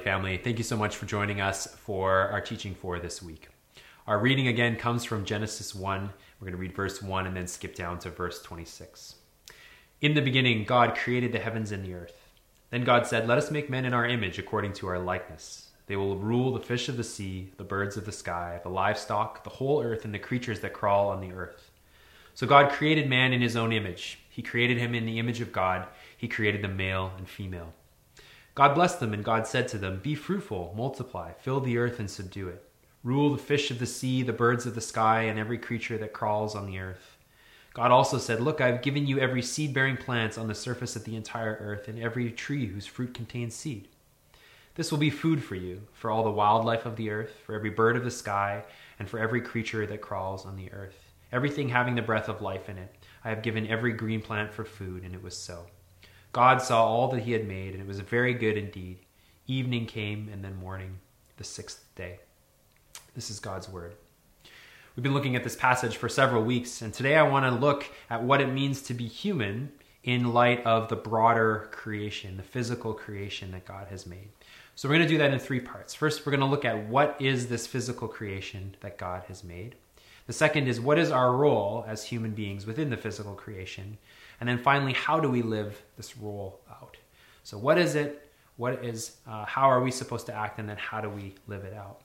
family. Thank you so much for joining us for our teaching for this week. Our reading again comes from Genesis 1. We're going to read verse 1 and then skip down to verse 26. In the beginning, God created the heavens and the earth. Then God said, Let us make men in our image according to our likeness. They will rule the fish of the sea, the birds of the sky, the livestock, the whole earth, and the creatures that crawl on the earth. So God created man in his own image. He created him in the image of God. He created them male and female. God blessed them, and God said to them, Be fruitful, multiply, fill the earth, and subdue it. Rule the fish of the sea, the birds of the sky, and every creature that crawls on the earth. God also said, Look, I have given you every seed bearing plant on the surface of the entire earth, and every tree whose fruit contains seed. This will be food for you, for all the wildlife of the earth, for every bird of the sky, and for every creature that crawls on the earth. Everything having the breath of life in it. I have given every green plant for food, and it was so. God saw all that he had made, and it was very good indeed. Evening came, and then morning, the sixth day. This is God's word. We've been looking at this passage for several weeks, and today I want to look at what it means to be human in light of the broader creation, the physical creation that God has made. So we're going to do that in three parts. First, we're going to look at what is this physical creation that God has made. The second is what is our role as human beings within the physical creation? And then finally, how do we live this role out? So, what is it? What is, uh, how are we supposed to act? And then how do we live it out?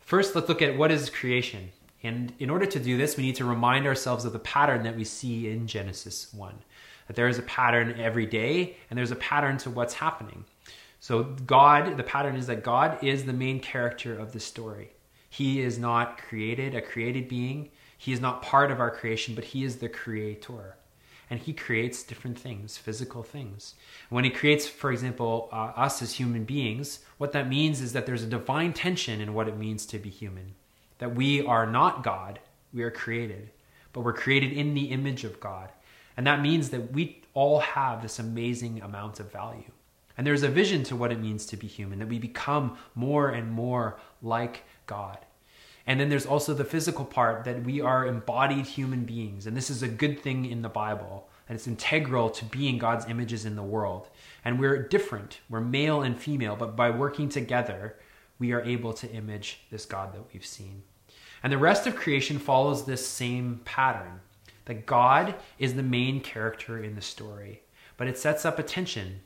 First, let's look at what is creation. And in order to do this, we need to remind ourselves of the pattern that we see in Genesis 1. That there is a pattern every day, and there's a pattern to what's happening. So, God, the pattern is that God is the main character of the story. He is not created, a created being. He is not part of our creation, but He is the creator. And He creates different things, physical things. When He creates, for example, uh, us as human beings, what that means is that there's a divine tension in what it means to be human that we are not God, we are created, but we're created in the image of God. And that means that we all have this amazing amount of value. And there's a vision to what it means to be human, that we become more and more like God. And then there's also the physical part that we are embodied human beings. And this is a good thing in the Bible. And it's integral to being God's images in the world. And we're different. We're male and female, but by working together, we are able to image this God that we've seen. And the rest of creation follows this same pattern that God is the main character in the story. But it sets up a tension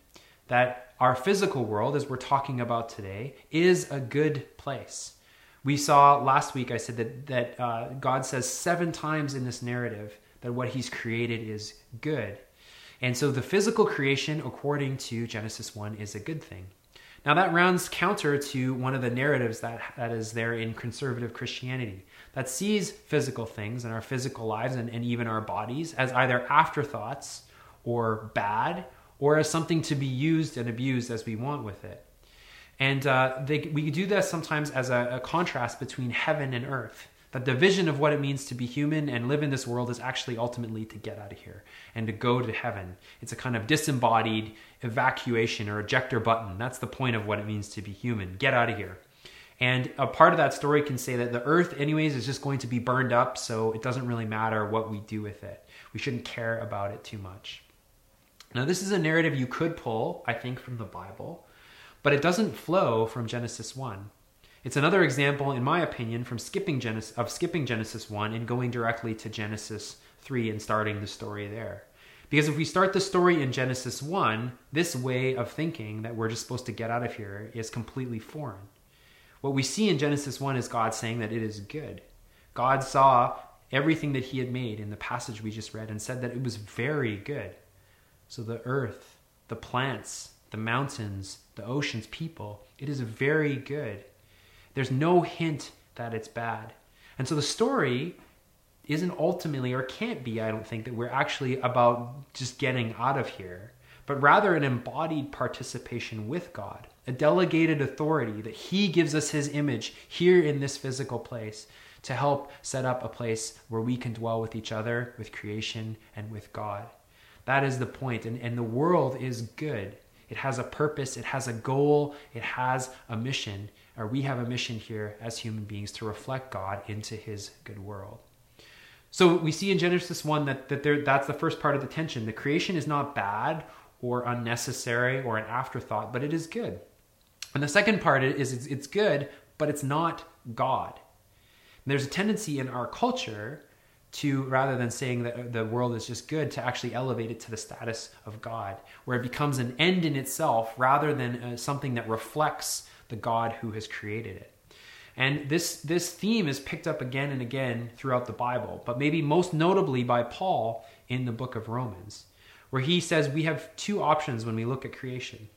that our physical world, as we're talking about today, is a good place. We saw last week, I said that, that uh, God says seven times in this narrative that what he's created is good. And so the physical creation, according to Genesis 1, is a good thing. Now, that runs counter to one of the narratives that, that is there in conservative Christianity that sees physical things and our physical lives and, and even our bodies as either afterthoughts or bad or as something to be used and abused as we want with it. And uh, they, we do this sometimes as a, a contrast between heaven and earth that the vision of what it means to be human and live in this world is actually ultimately to get out of here and to go to heaven. It's a kind of disembodied evacuation or ejector button. That's the point of what it means to be human. Get out of here. And a part of that story can say that the earth, anyways, is just going to be burned up, so it doesn't really matter what we do with it. We shouldn't care about it too much. Now, this is a narrative you could pull, I think, from the Bible, but it doesn't flow from Genesis 1. It's another example, in my opinion, from skipping Genesis, of skipping Genesis 1 and going directly to Genesis 3 and starting the story there. Because if we start the story in Genesis 1, this way of thinking that we're just supposed to get out of here is completely foreign. What we see in Genesis 1 is God saying that it is good. God saw everything that he had made in the passage we just read and said that it was very good. So the earth, the plants, the mountains, the oceans, people, it is very good. There's no hint that it's bad. And so the story isn't ultimately, or can't be, I don't think, that we're actually about just getting out of here, but rather an embodied participation with God, a delegated authority that He gives us His image here in this physical place to help set up a place where we can dwell with each other, with creation, and with God. That is the point. And, and the world is good. It has a purpose, it has a goal, it has a mission or we have a mission here as human beings to reflect God into his good world. So we see in Genesis 1 that, that there, that's the first part of the tension. The creation is not bad or unnecessary or an afterthought, but it is good. And the second part is it's, good, but it's not God. And there's a tendency in our culture to, rather than saying that the world is just good, to actually elevate it to the status of God, where it becomes an end in itself rather than uh, something that reflects the God who has created it. And this, this theme is picked up again and again throughout the Bible, but maybe most notably by Paul in the book of Romans, where he says we have two options when we look at creation.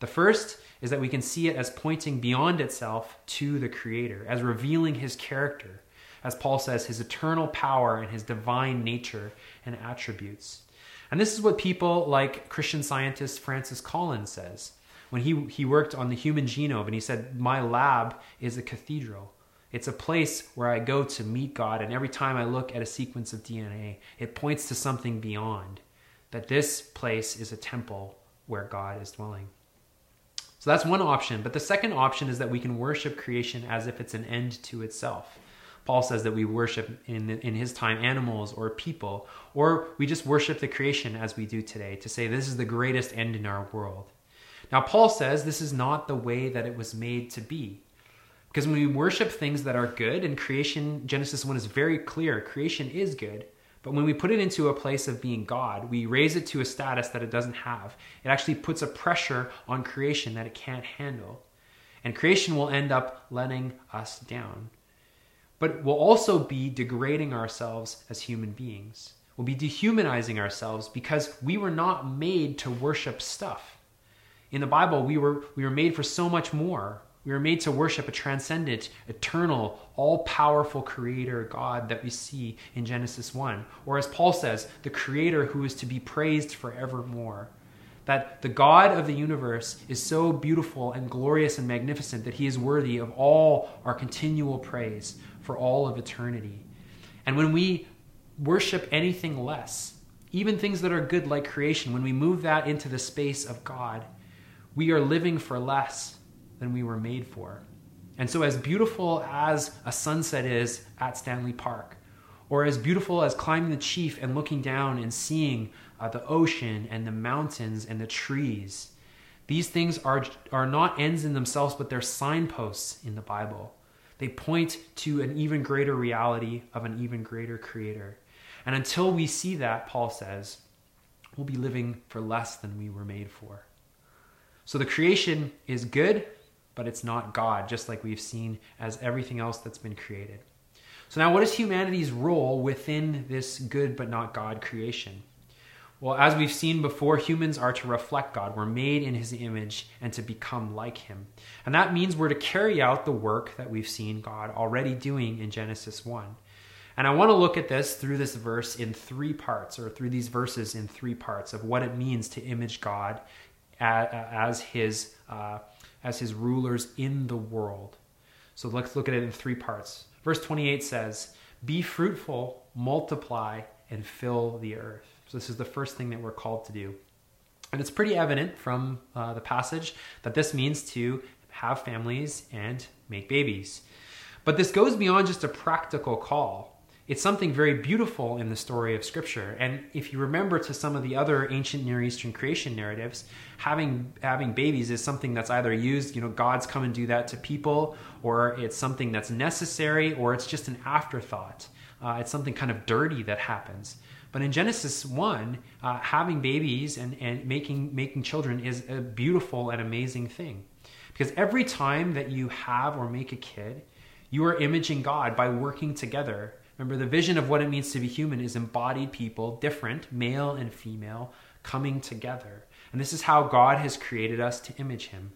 The first is that we can see it as pointing beyond itself to the Creator, as revealing His character, as Paul says, His eternal power and His divine nature and attributes. And this is what people like Christian scientist Francis Collins says when he, he worked on the human genome and he said, My lab is a cathedral. It's a place where I go to meet God, and every time I look at a sequence of DNA, it points to something beyond. That this place is a temple where God is dwelling. So that's one option. But the second option is that we can worship creation as if it's an end to itself. Paul says that we worship in, in his time animals or people, or we just worship the creation as we do today to say this is the greatest end in our world. Now, Paul says this is not the way that it was made to be. Because when we worship things that are good, and creation, Genesis 1 is very clear creation is good, but when we put it into a place of being God, we raise it to a status that it doesn't have. It actually puts a pressure on creation that it can't handle. And creation will end up letting us down. But we'll also be degrading ourselves as human beings. We'll be dehumanizing ourselves because we were not made to worship stuff. In the Bible, we were, we were made for so much more. We were made to worship a transcendent, eternal, all powerful creator God that we see in Genesis 1. Or as Paul says, the creator who is to be praised forevermore. That the God of the universe is so beautiful and glorious and magnificent that he is worthy of all our continual praise for all of eternity. And when we worship anything less, even things that are good like creation, when we move that into the space of God, we are living for less than we were made for. And so, as beautiful as a sunset is at Stanley Park, or as beautiful as climbing the Chief and looking down and seeing uh, the ocean and the mountains and the trees, these things are, are not ends in themselves, but they're signposts in the Bible. They point to an even greater reality of an even greater creator. And until we see that, Paul says, we'll be living for less than we were made for. So the creation is good, but it's not God, just like we've seen as everything else that's been created. So, now what is humanity's role within this good but not God creation? Well, as we've seen before, humans are to reflect God. We're made in his image and to become like him. And that means we're to carry out the work that we've seen God already doing in Genesis 1. And I want to look at this through this verse in three parts, or through these verses in three parts of what it means to image God as his uh, as his rulers in the world. So let's look at it in three parts. Verse 28 says, Be fruitful, multiply, and fill the earth. So this is the first thing that we're called to do. And it's pretty evident from uh, the passage that this means to have families and make babies. But this goes beyond just a practical call it's something very beautiful in the story of Scripture. And if you remember to some of the other ancient Near Eastern creation narratives, having having babies is something that's either used, you know, God's come and do that to people, or it's something that's necessary, or it's just an afterthought. Uh, it's something kind of dirty that happens. But in Genesis 1, uh, having babies and, and making, making children is a beautiful and amazing thing. Because every time that you have or make a kid, you are imaging God by working together Remember, the vision of what it means to be human is embodied people, different, male and female, coming together. And this is how God has created us to image Him.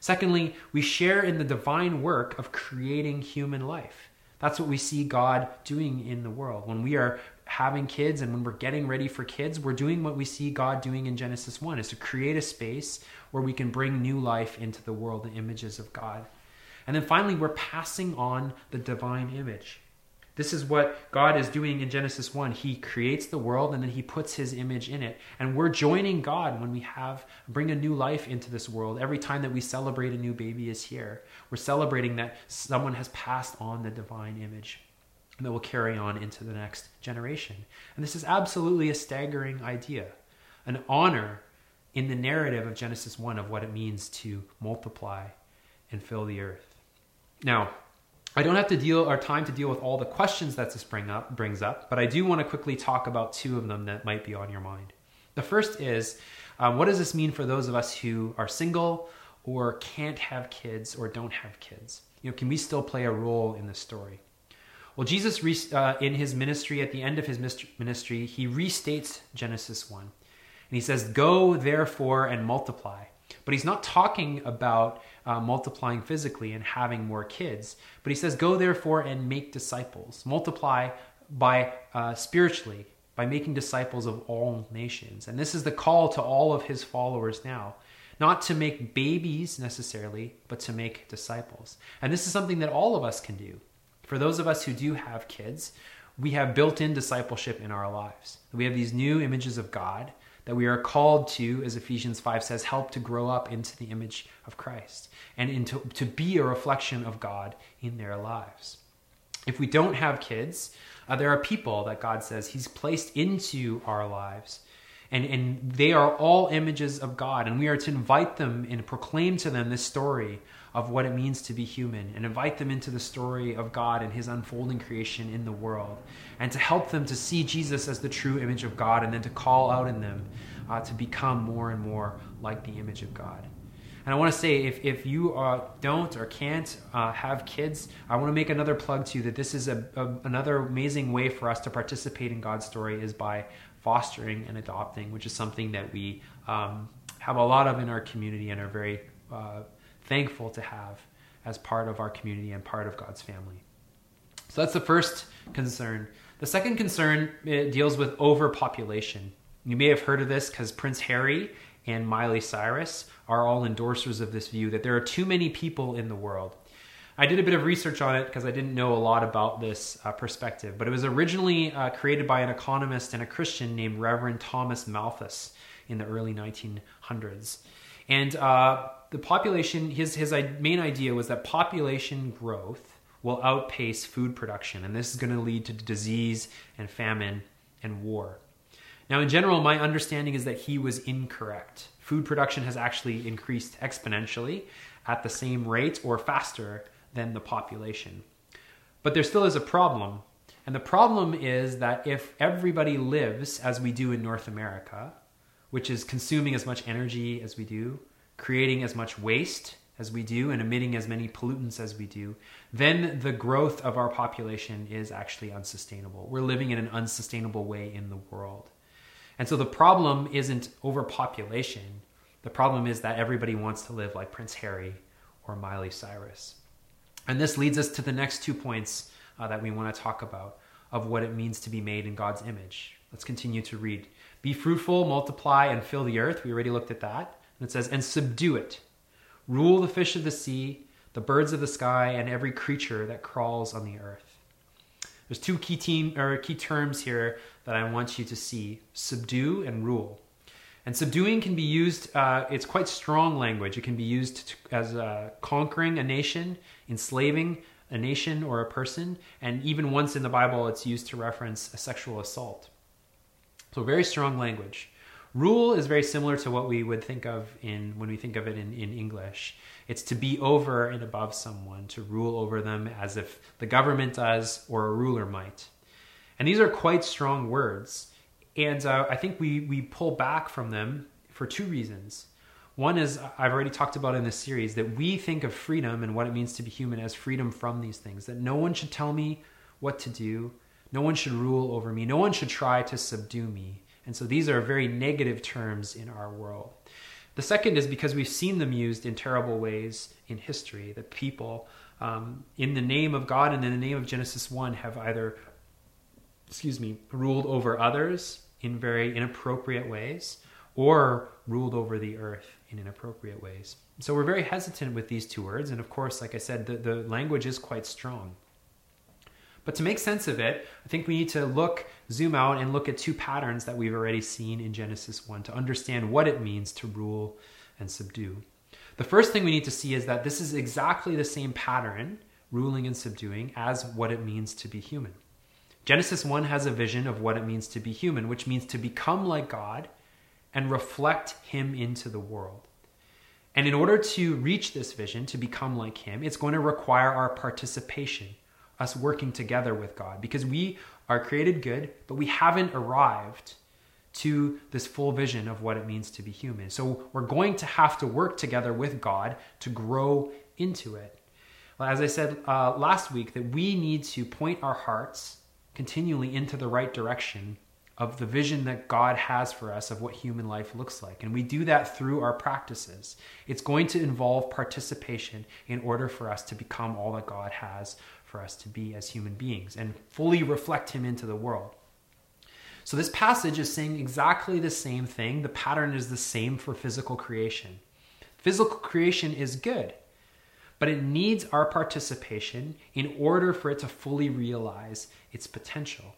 Secondly, we share in the divine work of creating human life. That's what we see God doing in the world. When we are having kids and when we're getting ready for kids, we're doing what we see God doing in Genesis 1 is to create a space where we can bring new life into the world, the images of God. And then finally, we're passing on the divine image. This is what God is doing in Genesis 1. He creates the world and then he puts his image in it. And we're joining God when we have bring a new life into this world. Every time that we celebrate a new baby is here. We're celebrating that someone has passed on the divine image that will carry on into the next generation. And this is absolutely a staggering idea. An honor in the narrative of Genesis 1 of what it means to multiply and fill the earth. Now, I don't have to deal or time to deal with all the questions that this bring up, brings up, but I do want to quickly talk about two of them that might be on your mind. The first is um, what does this mean for those of us who are single or can't have kids or don't have kids? You know, can we still play a role in the story? Well, Jesus, uh, in his ministry, at the end of his ministry, he restates Genesis 1. And he says, Go therefore and multiply. But he's not talking about uh, multiplying physically and having more kids. But he says, Go therefore and make disciples. Multiply by uh, spiritually, by making disciples of all nations. And this is the call to all of his followers now. Not to make babies necessarily, but to make disciples. And this is something that all of us can do. For those of us who do have kids, we have built in discipleship in our lives. We have these new images of God that we are called to, as Ephesians 5 says, help to grow up into the image of Christ and into, to be a reflection of God in their lives. If we don't have kids, uh, there are people that God says He's placed into our lives. And, and they are all images of God. And we are to invite them and proclaim to them this story of what it means to be human and invite them into the story of God and his unfolding creation in the world and to help them to see Jesus as the true image of God and then to call out in them uh, to become more and more like the image of God. And I want to say, if, if you uh, don't or can't uh, have kids, I want to make another plug to you that this is a, a, another amazing way for us to participate in God's story is by fostering and adopting, which is something that we um, have a lot of in our community and are very uh, thankful to have as part of our community and part of God's family. So that's the first concern. The second concern deals with overpopulation. You may have heard of this because Prince Harry and Miley Cyrus are all endorsers of this view that there are too many people in the world. I did a bit of research on it because I didn't know a lot about this uh, perspective, but it was originally uh, created by an economist and a Christian named Reverend Thomas Malthus in the early 1900s. And uh, the population, his, his main idea was that population growth will outpace food production, and this is going to lead to disease and famine and war. Now, in general, my understanding is that he was incorrect. Food production has actually increased exponentially at the same rate or faster than the population. But there still is a problem. And the problem is that if everybody lives as we do in North America, which is consuming as much energy as we do, creating as much waste as we do, and emitting as many pollutants as we do, then the growth of our population is actually unsustainable. We're living in an unsustainable way in the world. And so the problem isn't overpopulation. The problem is that everybody wants to live like Prince Harry or Miley Cyrus. And this leads us to the next two points uh, that we want to talk about of what it means to be made in God's image. Let's continue to read. Be fruitful, multiply, and fill the earth. We already looked at that. And it says, and subdue it. Rule the fish of the sea, the birds of the sky, and every creature that crawls on the earth. There's two key, team, key terms here that I want you to see subdue and rule. And subduing can be used, uh, it's quite strong language. It can be used to, as uh, conquering a nation, enslaving a nation or a person, and even once in the Bible, it's used to reference a sexual assault. So, very strong language. Rule is very similar to what we would think of in when we think of it in, in English. It's to be over and above someone, to rule over them as if the government does or a ruler might. And these are quite strong words. And uh, I think we, we pull back from them for two reasons. One is, I've already talked about in this series, that we think of freedom and what it means to be human as freedom from these things, that no one should tell me what to do, no one should rule over me, no one should try to subdue me. And so these are very negative terms in our world. The second is because we've seen them used in terrible ways in history, that people, um, in the name of God and in the name of Genesis 1, have either, excuse me, ruled over others in very inappropriate ways or ruled over the earth in inappropriate ways. So we're very hesitant with these two words. And of course, like I said, the, the language is quite strong. But to make sense of it, I think we need to look, zoom out, and look at two patterns that we've already seen in Genesis 1 to understand what it means to rule and subdue. The first thing we need to see is that this is exactly the same pattern, ruling and subduing, as what it means to be human. Genesis 1 has a vision of what it means to be human, which means to become like God and reflect Him into the world. And in order to reach this vision, to become like Him, it's going to require our participation, us working together with God, because we are created good, but we haven't arrived to this full vision of what it means to be human. So we're going to have to work together with God to grow into it. Well, as I said uh, last week, that we need to point our hearts continually into the right direction of the vision that God has for us of what human life looks like. And we do that through our practices. It's going to involve participation in order for us to become all that God has for us to be as human beings and fully reflect Him into the world. So, this passage is saying exactly the same thing. The pattern is the same for physical creation. Physical creation is good, but it needs our participation in order for it to fully realize its potential.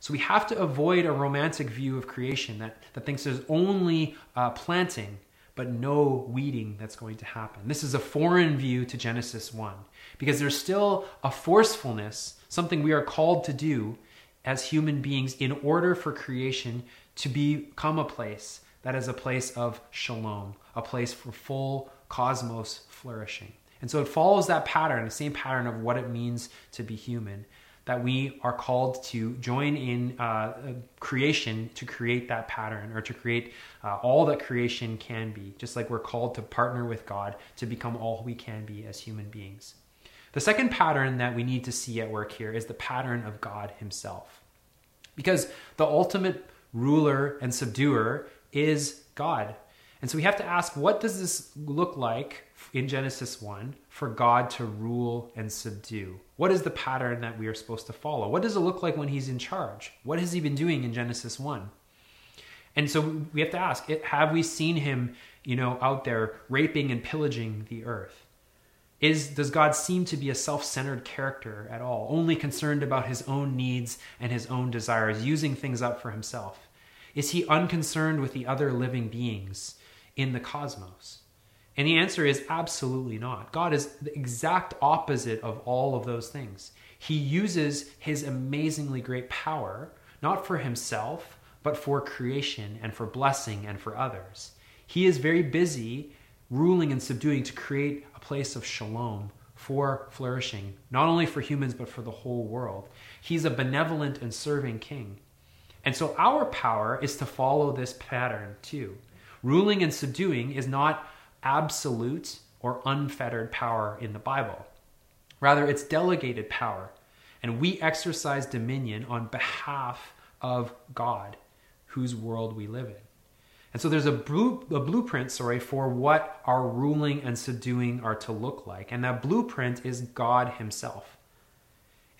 So we have to avoid a romantic view of creation that, that thinks there's only uh, planting but no weeding that's going to happen. This is a foreign view to Genesis 1 because there's still a forcefulness, something we are called to do as human beings in order for creation to become a place that is a place of shalom, a place for full cosmos flourishing. And so it follows that pattern, the same pattern of what it means to be human that we are called to join in uh, creation to create that pattern or to create uh, all that creation can be, just like we're called to partner with God to become all we can be as human beings. The second pattern that we need to see at work here is the pattern of God Himself. Because the ultimate ruler and subduer is God. And so we have to ask what does this look like in Genesis 1 for God to rule and subdue? What is the pattern that we are supposed to follow? What does it look like when he's in charge? What has he been doing in Genesis 1? And so we have to ask, have we seen him, you know, out there raping and pillaging the earth? Is does God seem to be a self-centered character at all, only concerned about his own needs and his own desires, using things up for himself? Is he unconcerned with the other living beings in the cosmos? And the answer is absolutely not. God is the exact opposite of all of those things. He uses his amazingly great power, not for himself, but for creation and for blessing and for others. He is very busy ruling and subduing to create a place of shalom for flourishing, not only for humans, but for the whole world. He's a benevolent and serving king. And so our power is to follow this pattern too. Ruling and subduing is not absolute or unfettered power in the Bible. Rather, it's delegated power, and we exercise dominion on behalf of God, whose world we live in. And so there's a, blue, a blueprint, sorry, for what our ruling and subduing are to look like. And that blueprint is God Himself.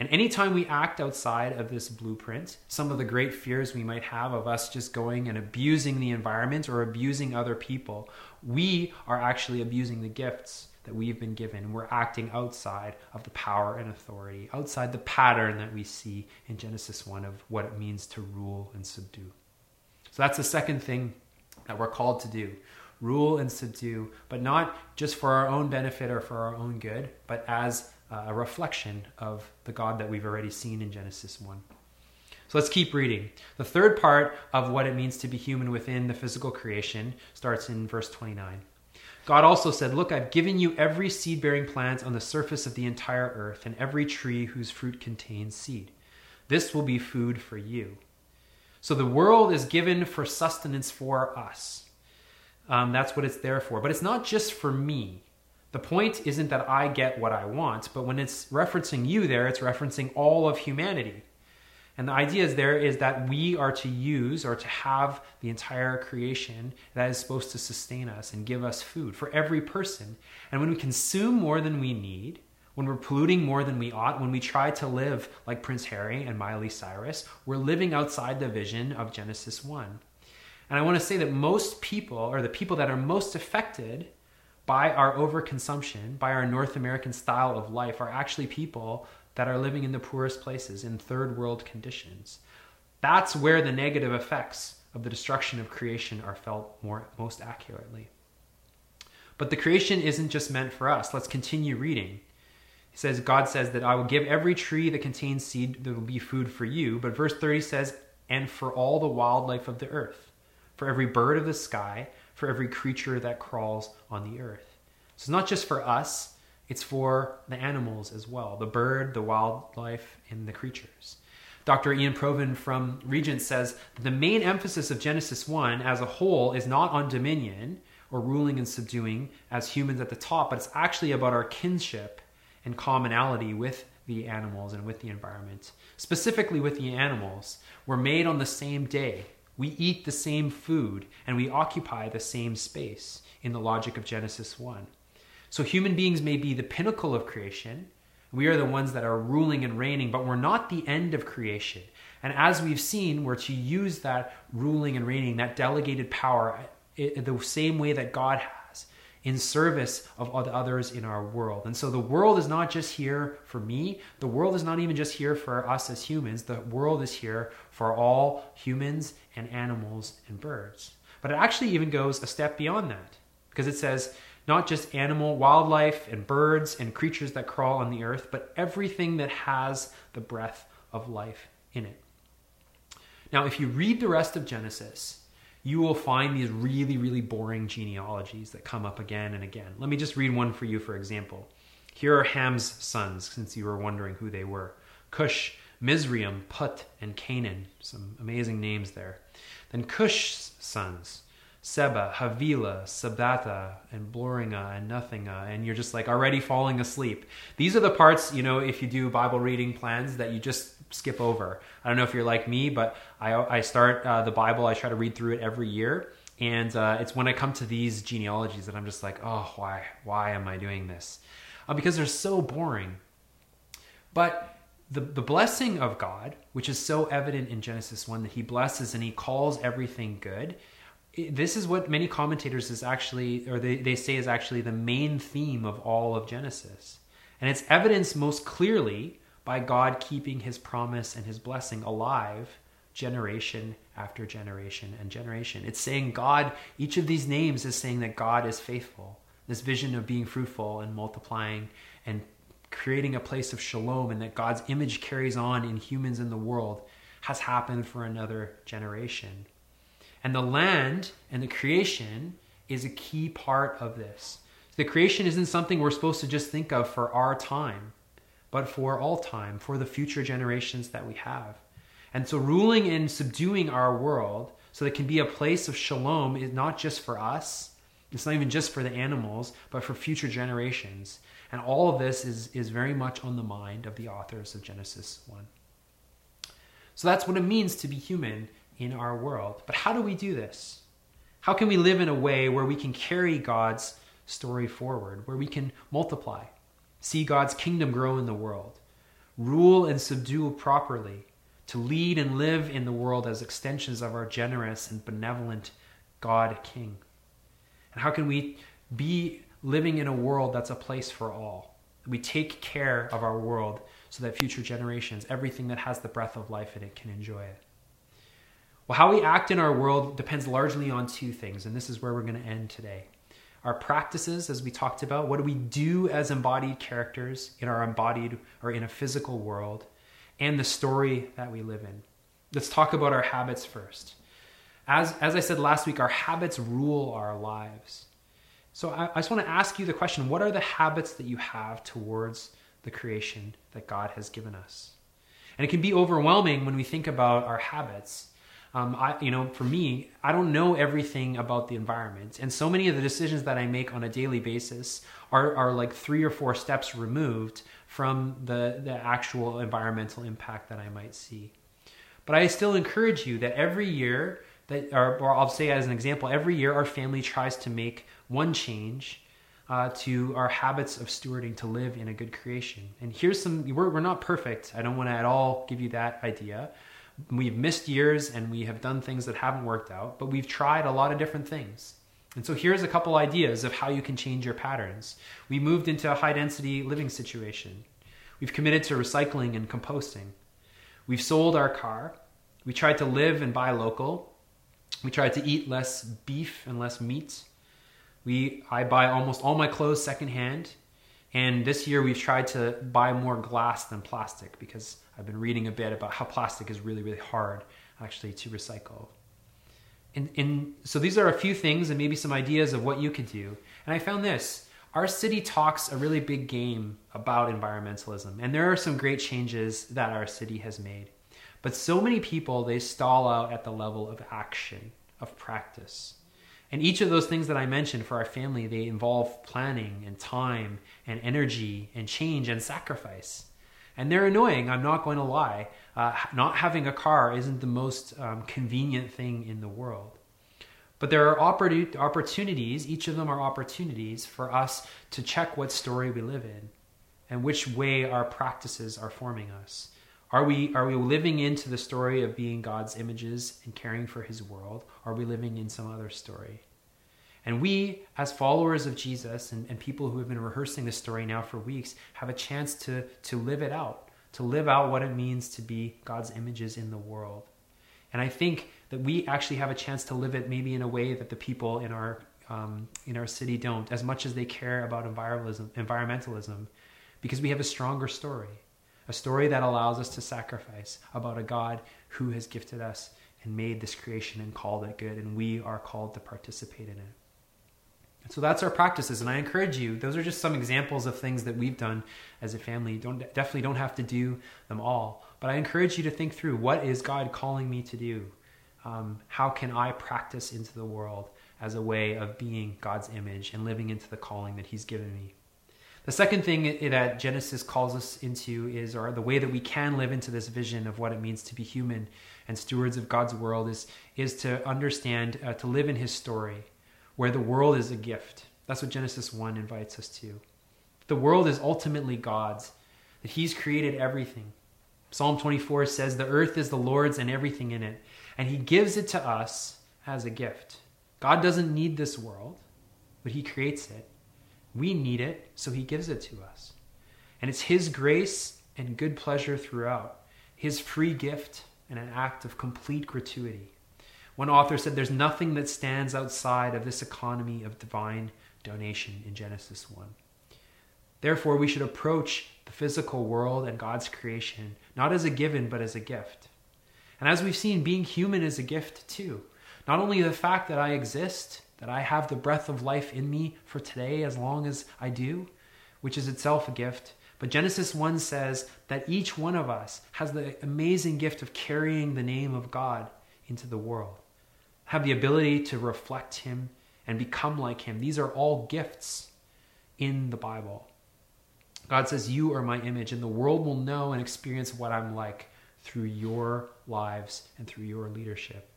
And anytime we act outside of this blueprint, some of the great fears we might have of us just going and abusing the environment or abusing other people, we are actually abusing the gifts that we've been given. We're acting outside of the power and authority, outside the pattern that we see in Genesis 1 of what it means to rule and subdue. So that's the second thing that we're called to do rule and subdue, but not just for our own benefit or for our own good, but as uh, a reflection of the God that we've already seen in Genesis 1. So let's keep reading. The third part of what it means to be human within the physical creation starts in verse 29. God also said, Look, I've given you every seed bearing plant on the surface of the entire earth, and every tree whose fruit contains seed. This will be food for you. So the world is given for sustenance for us. Um, that's what it's there for. But it's not just for me. The point isn't that I get what I want, but when it's referencing you there, it's referencing all of humanity. And the idea is there is that we are to use or to have the entire creation that is supposed to sustain us and give us food for every person. And when we consume more than we need, when we're polluting more than we ought, when we try to live like Prince Harry and Miley Cyrus, we're living outside the vision of Genesis 1. And I want to say that most people, or the people that are most affected by our overconsumption, by our North American style of life, are actually people that are living in the poorest places, in third world conditions. That's where the negative effects of the destruction of creation are felt more, most accurately. But the creation isn't just meant for us. Let's continue reading. He says, God says that I will give every tree that contains seed, there will be food for you. But verse 30 says, and for all the wildlife of the earth, for every bird of the sky, for every creature that crawls on the earth. So it's not just for us, it's for the animals as well the bird, the wildlife, and the creatures. Dr. Ian Provan from Regent says the main emphasis of Genesis 1 as a whole is not on dominion or ruling and subduing as humans at the top, but it's actually about our kinship and commonality with the animals and with the environment. Specifically, with the animals, we're made on the same day. We eat the same food and we occupy the same space in the logic of Genesis 1. So, human beings may be the pinnacle of creation, we are the ones that are ruling and reigning, but we're not the end of creation. And as we've seen, we're to use that ruling and reigning, that delegated power, the same way that God has in service of others in our world. And so the world is not just here for me. The world is not even just here for us as humans. The world is here for all humans and animals and birds. But it actually even goes a step beyond that because it says, not just animal, wildlife, and birds and creatures that crawl on the earth, but everything that has the breath of life in it. Now, if you read the rest of Genesis, you will find these really, really boring genealogies that come up again and again. Let me just read one for you, for example. Here are Ham's sons, since you were wondering who they were Cush, Mizraim, Put, and Canaan. Some amazing names there. Then Cush's sons Seba, Havilah, Sabata, and Bloringa, and Nothinga, and you're just like already falling asleep. These are the parts, you know, if you do Bible reading plans that you just skip over. I don't know if you're like me, but I, I start uh, the Bible, I try to read through it every year. And uh, it's when I come to these genealogies that I'm just like, oh, why? Why am I doing this? Uh, because they're so boring. But the, the blessing of God, which is so evident in Genesis 1 that he blesses and he calls everything good, this is what many commentators is actually or they, they say is actually the main theme of all of genesis and it's evidenced most clearly by god keeping his promise and his blessing alive generation after generation and generation. It's saying god each of these names is saying that god is faithful. This vision of being fruitful and multiplying and creating a place of shalom and that god's image carries on in humans in the world has happened for another generation. And the land and the creation is a key part of this. The creation isn't something we're supposed to just think of for our time, but for all time, for the future generations that we have. And so, ruling and subduing our world so that it can be a place of shalom is not just for us, it's not even just for the animals, but for future generations. And all of this is, is very much on the mind of the authors of Genesis 1. So that's what it means to be human in our world. But how do we do this? How can we live in a way where we can carry God's story forward, where we can multiply, see God's kingdom grow in the world, rule and subdue properly, to lead and live in the world as extensions of our generous and benevolent God King? And how can we be living in a world that's a place for all? We take care of our world so that future generations, everything that has the breath of life in it, can enjoy it. Well, how we act in our world depends largely on two things, and this is where we're going to end today. Our practices, as we talked about, what do we do as embodied characters in our embodied or in a physical world, and the story that we live in. Let's talk about our habits first. As, as I said last week, our habits rule our lives. So I, I just want to ask you the question what are the habits that you have towards the creation that God has given us? And it can be overwhelming when we think about our habits um, I, you know, for me, I don't know everything about the environment, and so many of the decisions that I make on a daily basis are, are like three or four steps removed from the the actual environmental impact that I might see. But I still encourage you that every year that, or, or I'll say as an example, every year our family tries to make one change uh, to our habits of stewarding to live in a good creation. And here's some, we're, we're not perfect. I don't want to at all give you that idea. We've missed years and we have done things that haven't worked out, but we've tried a lot of different things. And so here's a couple ideas of how you can change your patterns. We moved into a high density living situation. We've committed to recycling and composting. We've sold our car. We tried to live and buy local. We tried to eat less beef and less meat. We, I buy almost all my clothes secondhand. And this year we've tried to buy more glass than plastic because I've been reading a bit about how plastic is really, really hard actually to recycle. And, and so these are a few things and maybe some ideas of what you could do. And I found this our city talks a really big game about environmentalism, and there are some great changes that our city has made. But so many people, they stall out at the level of action, of practice. And each of those things that I mentioned for our family, they involve planning and time and energy and change and sacrifice. And they're annoying, I'm not going to lie. Uh, not having a car isn't the most um, convenient thing in the world. But there are opportunities, each of them are opportunities for us to check what story we live in and which way our practices are forming us. Are we, are we living into the story of being God's images and caring for his world? Are we living in some other story? And we, as followers of Jesus and, and people who have been rehearsing this story now for weeks, have a chance to, to live it out, to live out what it means to be God's images in the world. And I think that we actually have a chance to live it maybe in a way that the people in our um, in our city don't, as much as they care about environmentalism, environmentalism, because we have a stronger story, a story that allows us to sacrifice about a God who has gifted us and made this creation and called it good, and we are called to participate in it. So that's our practices, and I encourage you. Those are just some examples of things that we've done as a family. Don't definitely don't have to do them all, but I encourage you to think through what is God calling me to do um, how can I practice into the world as a way of being God's image and living into the calling that He's given me. The second thing that Genesis calls us into is, or the way that we can live into this vision of what it means to be human and stewards of God's world, is, is to understand, uh, to live in His story, where the world is a gift. That's what Genesis 1 invites us to. The world is ultimately God's, that He's created everything. Psalm 24 says, The earth is the Lord's and everything in it and he gives it to us as a gift. God doesn't need this world, but he creates it. We need it, so he gives it to us. And it's his grace and good pleasure throughout, his free gift and an act of complete gratuity. One author said there's nothing that stands outside of this economy of divine donation in Genesis 1. Therefore, we should approach the physical world and God's creation not as a given, but as a gift. And as we've seen, being human is a gift too. Not only the fact that I exist, that I have the breath of life in me for today as long as I do, which is itself a gift, but Genesis 1 says that each one of us has the amazing gift of carrying the name of God into the world, have the ability to reflect Him and become like Him. These are all gifts in the Bible. God says, You are my image, and the world will know and experience what I'm like through your lives and through your leadership.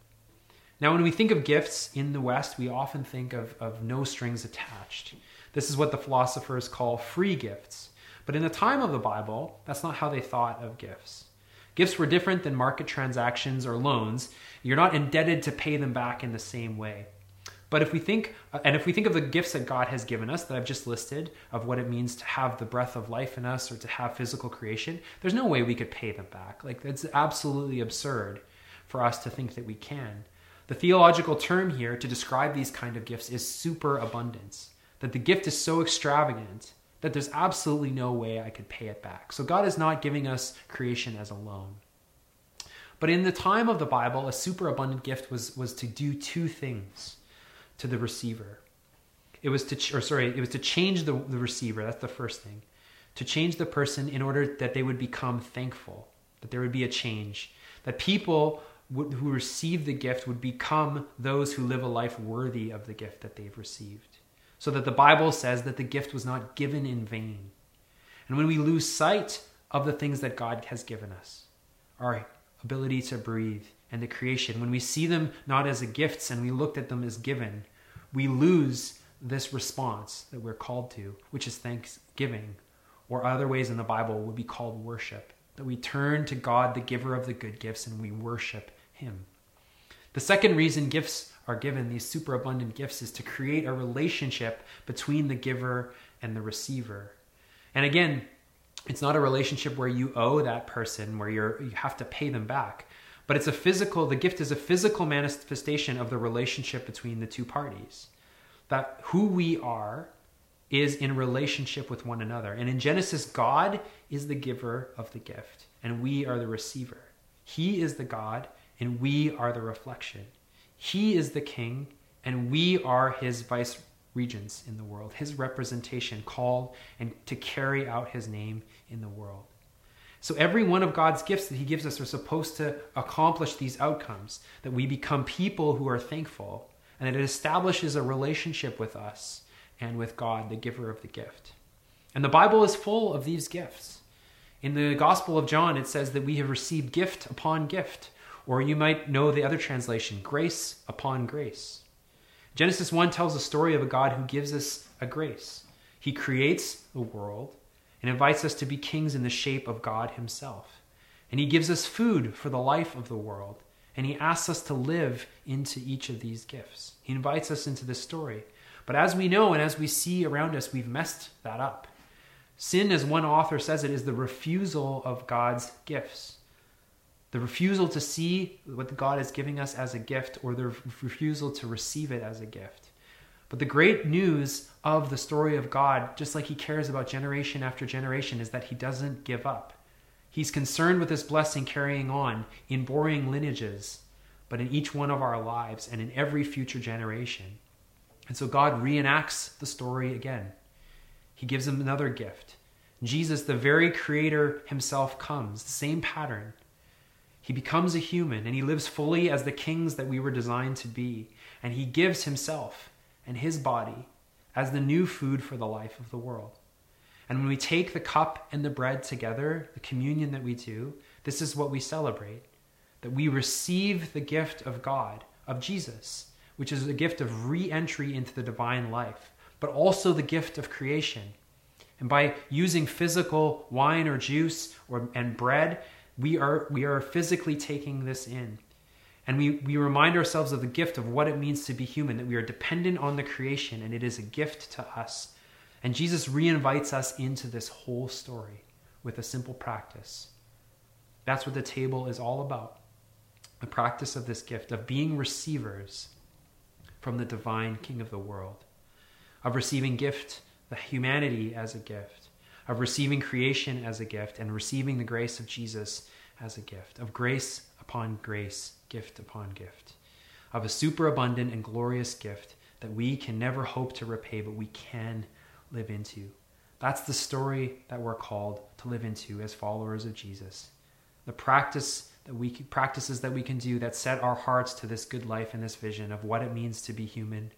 Now, when we think of gifts in the West, we often think of, of no strings attached. This is what the philosophers call free gifts. But in the time of the Bible, that's not how they thought of gifts. Gifts were different than market transactions or loans. You're not indebted to pay them back in the same way. But if we think, and if we think of the gifts that God has given us that I've just listed, of what it means to have the breath of life in us or to have physical creation, there's no way we could pay them back. Like, it's absolutely absurd for us to think that we can. The theological term here to describe these kind of gifts is superabundance, that the gift is so extravagant that there's absolutely no way I could pay it back. So God is not giving us creation as a loan. But in the time of the Bible, a superabundant gift was, was to do two things to the receiver. It was to, or sorry, it was to change the, the receiver. That's the first thing. To change the person in order that they would become thankful, that there would be a change, that people who receive the gift would become those who live a life worthy of the gift that they've received. So that the Bible says that the gift was not given in vain. And when we lose sight of the things that God has given us, our ability to breathe, and the creation, when we see them not as gifts and we looked at them as given, we lose this response that we're called to, which is thanksgiving, or other ways in the Bible would be called worship. That we turn to God, the giver of the good gifts, and we worship Him. The second reason gifts are given, these superabundant gifts, is to create a relationship between the giver and the receiver. And again, it's not a relationship where you owe that person, where you're, you have to pay them back but it's a physical, the gift is a physical manifestation of the relationship between the two parties. That who we are is in relationship with one another. And in Genesis, God is the giver of the gift, and we are the receiver. He is the God, and we are the reflection. He is the king, and we are his vice regents in the world, his representation called and to carry out his name in the world. So every one of God's gifts that he gives us are supposed to accomplish these outcomes, that we become people who are thankful, and that it establishes a relationship with us and with God, the giver of the gift. And the Bible is full of these gifts. In the Gospel of John, it says that we have received gift upon gift, or you might know the other translation, grace upon grace. Genesis 1 tells the story of a God who gives us a grace. He creates the world and invites us to be kings in the shape of God Himself. And He gives us food for the life of the world. And He asks us to live into each of these gifts. He invites us into this story. But as we know and as we see around us, we've messed that up. Sin, as one author says it, is the refusal of God's gifts. The refusal to see what God is giving us as a gift or the refusal to receive it as a gift. But the great news of the story of God, just like He cares about generation after generation, is that He doesn't give up. He's concerned with this blessing carrying on in boring lineages, but in each one of our lives and in every future generation. And so God reenacts the story again. He gives him another gift. Jesus, the very creator himself, comes, the same pattern. He becomes a human and he lives fully as the kings that we were designed to be. And he gives himself and his body as the new food for the life of the world. And when we take the cup and the bread together, the communion that we do, this is what we celebrate that we receive the gift of God, of Jesus, which is a gift of re entry into the divine life but also the gift of creation. And by using physical wine or juice or, and bread, we are, we are physically taking this in. And we, we remind ourselves of the gift of what it means to be human, that we are dependent on the creation and it is a gift to us. And Jesus reinvites us into this whole story with a simple practice. That's what the table is all about the practice of this gift, of being receivers from the divine King of the world of receiving gift, the humanity as a gift, of receiving creation as a gift, and receiving the grace of Jesus as a gift, of grace upon grace, gift upon gift, of a superabundant and glorious gift that we can never hope to repay, but we can live into. That's the story that we're called to live into as followers of Jesus. The practice that we can, practices that we can do that set our hearts to this good life and this vision of what it means to be human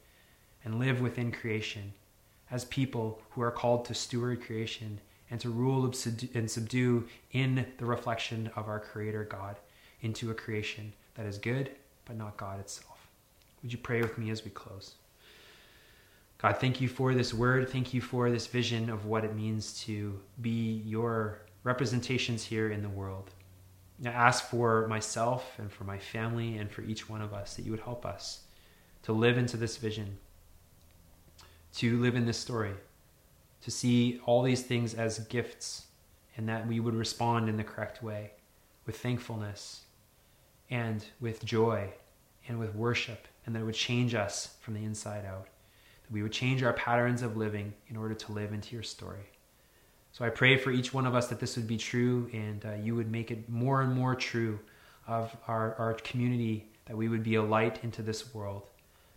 and live within creation as people who are called to steward creation and to rule and subdue in the reflection of our Creator God into a creation that is good but not God itself. Would you pray with me as we close? God, thank you for this word. Thank you for this vision of what it means to be your representations here in the world. I ask for myself and for my family and for each one of us that you would help us to live into this vision to live in this story, to see all these things as gifts, and that we would respond in the correct way with thankfulness and with joy and with worship, and that it would change us from the inside out. That we would change our patterns of living in order to live into your story. So I pray for each one of us that this would be true and uh, you would make it more and more true of our, our community, that we would be a light into this world,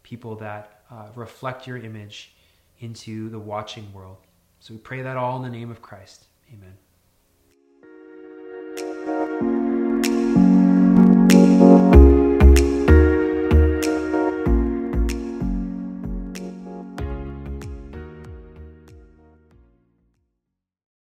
people that uh, reflect your image into the watching world. So we pray that all in the name of Christ. Amen.